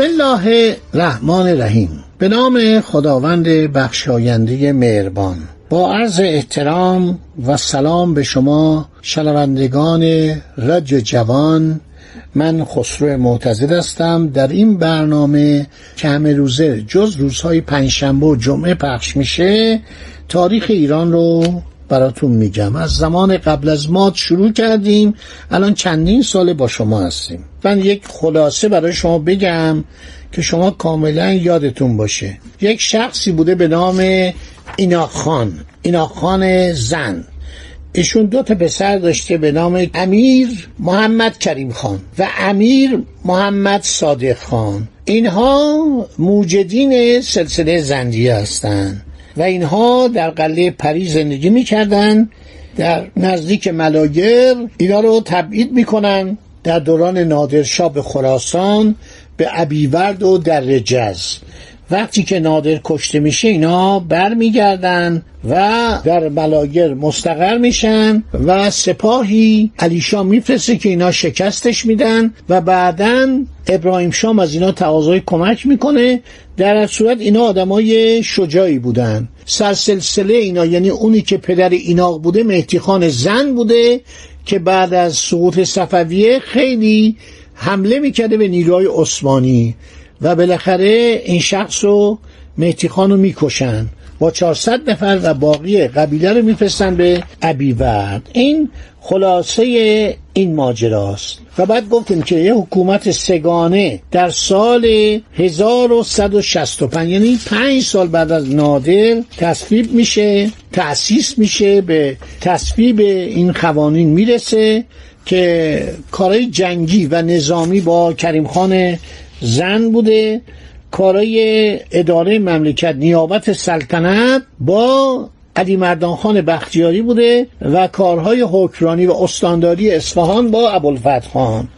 بسم الله الرحمن الرحیم. به نام خداوند بخشاینده مهربان. با عرض احترام و سلام به شما شنوندگان رج جوان من خسرو معتزد هستم. در این برنامه که همه روزه جز روزهای پنجشنبه و جمعه پخش میشه تاریخ ایران رو براتون میگم. از زمان قبل از ماد شروع کردیم. الان چندین سال با شما هستیم. من یک خلاصه برای شما بگم که شما کاملا یادتون باشه. یک شخصی بوده به نام ایناخان ایناخان زن. ایشون دو تا پسر داشته به نام امیر محمد کریم خان و امیر محمد صادق خان. اینها موجدین سلسله زندیه هستند و اینها در قلعه پری زندگی می‌کردن در نزدیک ملاگر اینا رو تبعید می‌کنن در دوران نادرشاه به خراسان به ابیورد و در جز وقتی که نادر کشته میشه اینا برمیگردن و در ملاگر مستقر میشن و سپاهی علیشا میفرسته که اینا شکستش میدن و بعدا ابراهیم شام از اینا تقاضای کمک می‌کنه. در صورت اینا آدمای شجاعی بودن. سرسلسله اینا یعنی اونی که پدر ایناق بوده مهدی خان زن بوده که بعد از سقوط صفویه خیلی حمله می‌کرده به نیروهای عثمانی. و بالاخره این شخص رو مهدی خان رو می‌کشن. با 400 نفر و باقی قبیله رو میفرستن به ابیورد این خلاصه این ماجراست. و بعد گفتیم که یه حکومت سگانه در سال 1165 یعنی پنج سال بعد از نادر تصویب میشه تأسیس میشه به تصویب این قوانین می‌رسه که کارهای جنگی و نظامی با کریم خان زن بوده کارای اداره مملکت نیابت سلطنت با علی مردان خان بختیاری بوده و کارهای حکرانی و استانداری اصفهان با ابوالفتح خان.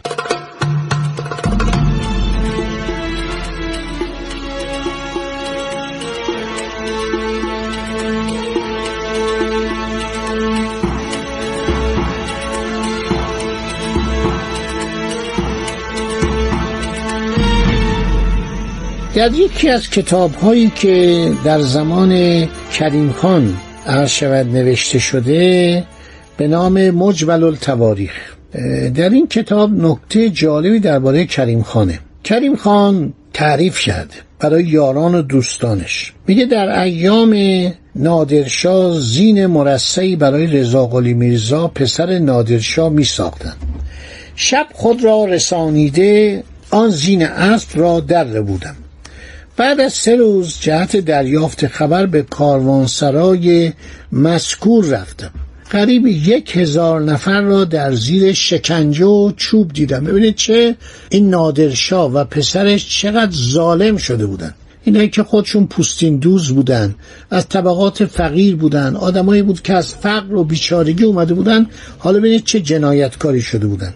در یکی از کتاب هایی که در زمان کریم خان عرض نوشته شده به نام مجمل التواریخ در این کتاب نکته جالبی درباره کریم خانه. کریم خان تعریف کرده برای یاران و دوستانش. میگه در ایام نادرشاه زین مرسعی برای رضاقلی میرزا پسر نادرشاه می ساختن. شب خود را رسانیده آن زین اسب را در بودم بعد از سه روز جهت دریافت خبر به کاروانسرای مسکور رفتم. قریب یک هزار نفر را در زیر شکنجه و چوب دیدم. ببینید چه این نادرشاه و پسرش چقدر ظالم شده بودن اینایی که خودشون پوستین دوز بودن از طبقات فقیر بودن آدمایی بود که از فقر و بیچارگی اومده بودن. حالا ببینید چه جنایتکاری شده بودن.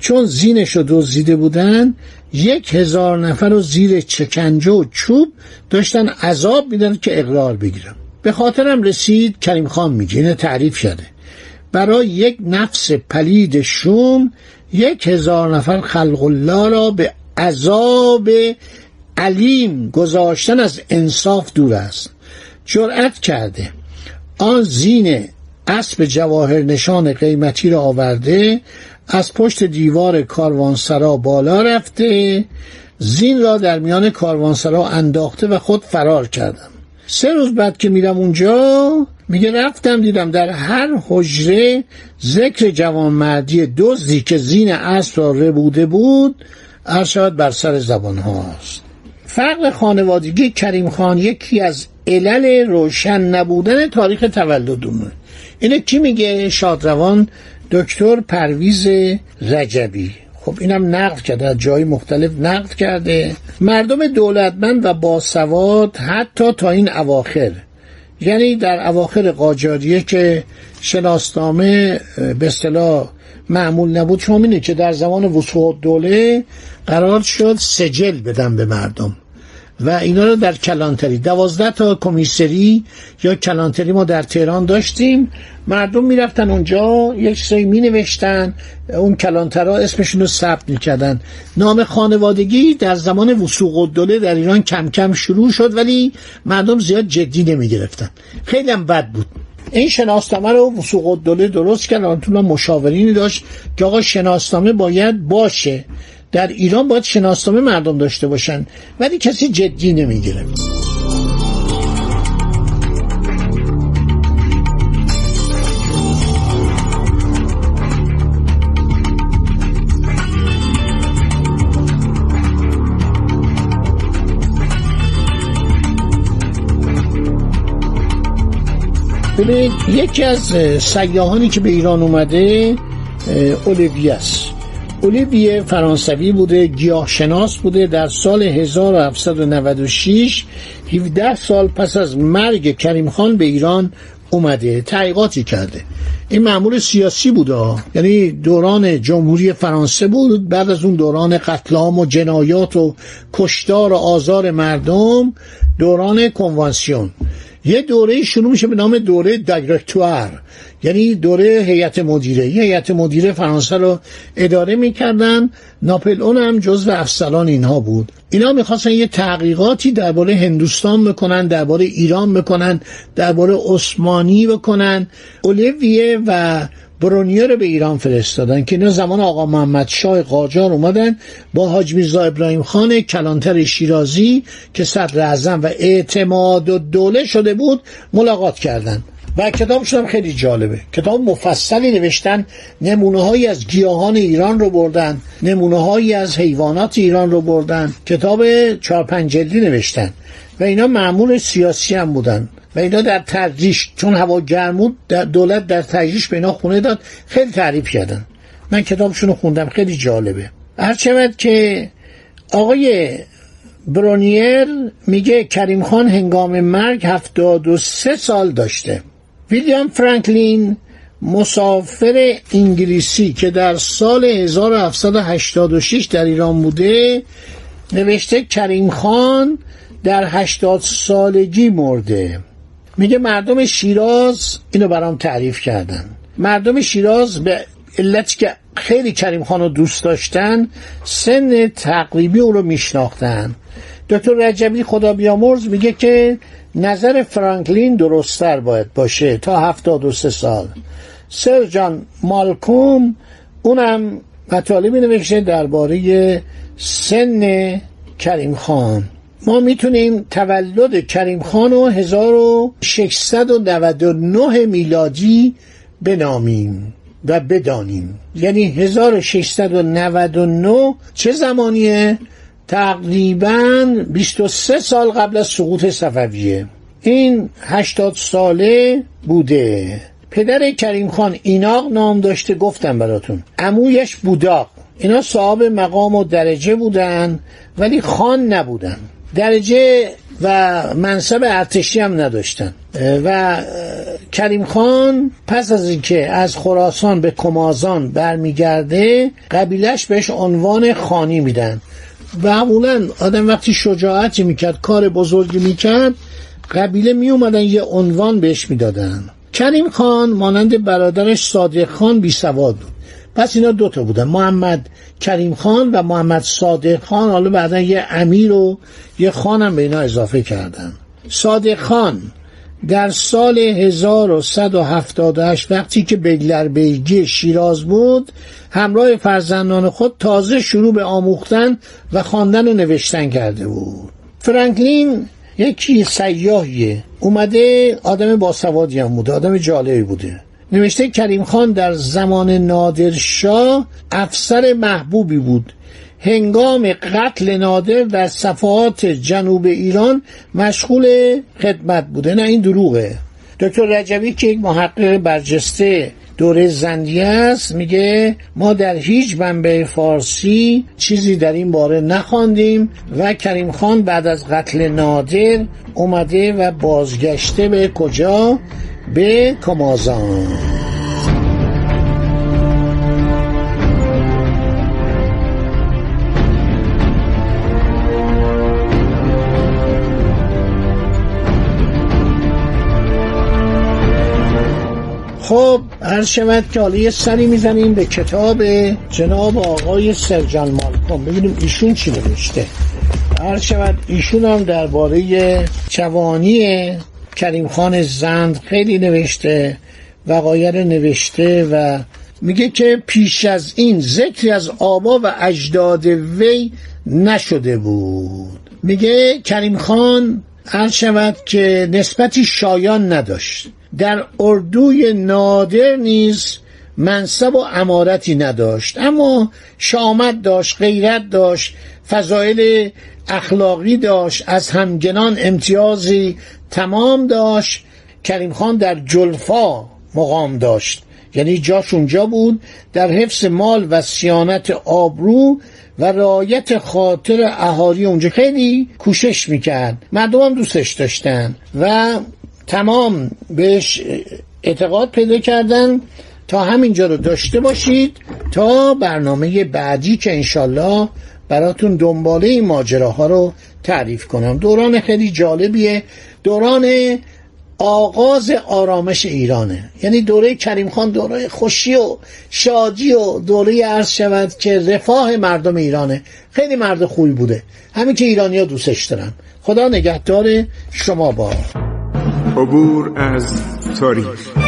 چون زینش رو دزدیده بودن یک هزار نفر رو زیر چکنجه و چوب داشتن عذاب میدن که اقرار بگیرن. به خاطرم رسید کریم خان میگه اینه تعریف شده برای یک نفس پلید شوم یک هزار نفر خلق الله را به عذاب علیم گذاشتن از انصاف دور است. جرأت کرده. آن زین اسب جواهر نشان قیمتی را آورده از پشت دیوار کاروانسرا بالا رفته زین را در میان کاروانسرا انداخته و خود فرار کردم. سه روز بعد که میرم اونجا میگه رفتم دیدم در هر حجره ذکر جوانمردی دزدی که زین اسب را ربوده بود ارشاد بر سر زبان هاست. فرق خانوادگی کریم خان یکی از علل روشن نبودن تاریخ تولدونه اینه کی میگه؟ شادروان دکتر پرویز رجبی. خب اینم نقد کرده از جای مختلف نقد کرده. مردم دولتمند و باسواد حتی تا این اواخر. یعنی در اواخر قاجاریه که شناسنامه به اصطلاح معمول نبود. شما که در زمان وسوع دوله قرار شد سجل بدن به مردم. و اینا رو در کلانتری. دوازده تا کمیسری یا کلانتری ما در تهران داشتیم. مردم می‌رفتن اونجا یک سری می نوشتن اون کلانترها اسمشون رو ثبت می‌کردن. نام خانوادگی در زمان وسوق الدوله در ایران کم کم شروع شد ولی مردم زیاد جدی نمی گرفتن خیلی هم بد بود. این شناسنامه رو وسوق الدوله درست کرد. آنتون مشاورینی داشت که آقا شناسنامه باید باشه. در ایران باید شناسنامه مردم داشته باشن ولی کسی جدی نمی‌گیره. ببینید یکی از سیاهانی که به ایران اومده اولیوی است اولیویه فرانسوی بوده گیاهشناس بوده. در سال 1796 17 سال پس از مرگ کریم خان به ایران اومده تحقیقاتی کرده. این معمول سیاسی بوده یعنی دوران جمهوری فرانسه بود. بعد از اون دوران قتل و جنایات و کشتار و آزار مردم دوران کنوانسیون. یه دوره شروع میشه به نام دوره دایرکتوار یعنی دوره هیئت مدیره. هیئت مدیره فرانسه رو اداره می‌کردن. ناپل اون هم جزو افسران اینها بود. اینا می‌خواستن یه تحقیقاتی درباره هندوستان بکنن درباره ایران بکنن درباره عثمانی بکنن. اولیویه و برونیه رو به ایران فرستادن که اینا زمان آقا محمد شاه قاجار اومدن با حاج میرزا ابراهیم خان کلانتر شیرازی که صدر اعظم و اعتماد و دوله شده بود ملاقات کردند و کتابشون هم خیلی جالبه. کتاب مفصلی نوشتن نمونه هایی از گیاهان ایران رو بردن نمونه هایی از حیوانات ایران رو بردن. کتاب چهار جلدی نوشتن. و اینا معمول سیاسی هم بودن. و اینا در ترجیش چون هوا گرم بود در دولت در ترجیش به اینا خونه داد خیلی تعریف کردن. من کتابشون رو خوندم خیلی جالبه. هرچند که آقای برونیر میگه کریم خان هنگام مرگ هفتاد و سه سال داشته. ویلیام فرانکلین مسافر انگلیسی که در سال 1786 در ایران بوده نوشته کریم خان در 80 سالگی مرده. میگه مردم شیراز اینو برام تعریف کردن. مردم شیراز به علتی که خیلی کریم خان رو دوست داشتن سن تقریبی او رو میشناختن. دکتر رجبی خدا بیامرز میگه که نظر فرانکلین درستتر باید باشه تا هفتاد و سه سال. سر جان مالکوم اونم مطالبی نوشته درباره سن کریم خان. ما می‌تونیم تولد کریم خان رو 1699 میلادی بنامیم و بدانیم. یعنی 1699 چه زمانیه؟ تقریبا 23 سال قبل از سقوط صفویه. این 80 ساله بوده. پدر کریم خان ایناق نام داشته گفتم براتون. امویش بوداق. اینا صاحب مقام و درجه بودن ولی خان نبودن. درجه و منصب ارتشی هم نداشتن. و کریم خان پس از اینکه از خراسان به کمازان برمیگرده قبیلش بهش عنوان خانی میدن. و معمولا آدم وقتی شجاعتی می‌کرد کار بزرگی می‌کرد قبیله میومدن یه عنوان بهش می‌دادن. کریم خان مانند برادرش صادق خان بی سواد بود. پس اینا دوتا بودن. محمد کریم خان و محمد صادق خان. حالا بعدا یه امیر و یه خانم به اینا اضافه کردن. صادق خان در سال 1178 وقتی که بگلر بیگی شیراز بود همراه فرزندان خود تازه شروع به آموختن و خواندن و نوشتن کرده بود. فرانکلین یکی سیاهیه. اومده آدم باسوادی هم بوده آدم جالبی بوده. نوشته کریم خان در زمان نادرشاه افسر محبوبی بود. هنگام قتل نادر در صفحات جنوب ایران مشغول خدمت بوده. نه این دروغه. دکتر رجبی که یک محقق برجسته دوره زندیه است میگه ما در هیچ منبع فارسی چیزی در این باره نخواندیم و کریم خان بعد از قتل نادر اومده و بازگشته به کجا؟ به کمازان. خب هر شود که حالا یه سری می‌زنیم به کتاب جناب آقای سرجان مالکم ببینیم ایشون چی نوشته. هر شود ایشون هم درباره جوانی کریم خان زند خیلی نوشته وقایر نوشته و میگه که پیش از این ذکری از آبا و اجداد وی نشده بود. میگه کریم خان هر شود که نسبتی شایان نداشت. در اردوی نادر نیز منصب و امارتی نداشت. اما شامت داشت غیرت داشت فضایل اخلاقی داشت از همگنان امتیازی تمام داشت. کریم خان در جلفا مقام داشت. یعنی جاش اونجا بود در حفظ مال و سیانت آبرو و رایت خاطر اهالی اونجا خیلی کوشش می‌کرد. مردم هم دوستش داشتن و تمام بهش اعتقاد پیدا کردن. تا همینجا رو داشته باشید تا برنامه بعدی که انشالله براتون دنباله این ماجراها رو تعریف کنم. دوران خیلی جالبیه. دوران آغاز آرامش ایرانه. یعنی دوره کریم خان دوره خوشی و شادی و دوره عرض شود که رفاه مردم ایرانه. خیلی مرد خوبی بوده. همین که ایرانی ها دوستش دارن. خدا نگهدار شما با. عبور از تاریخ.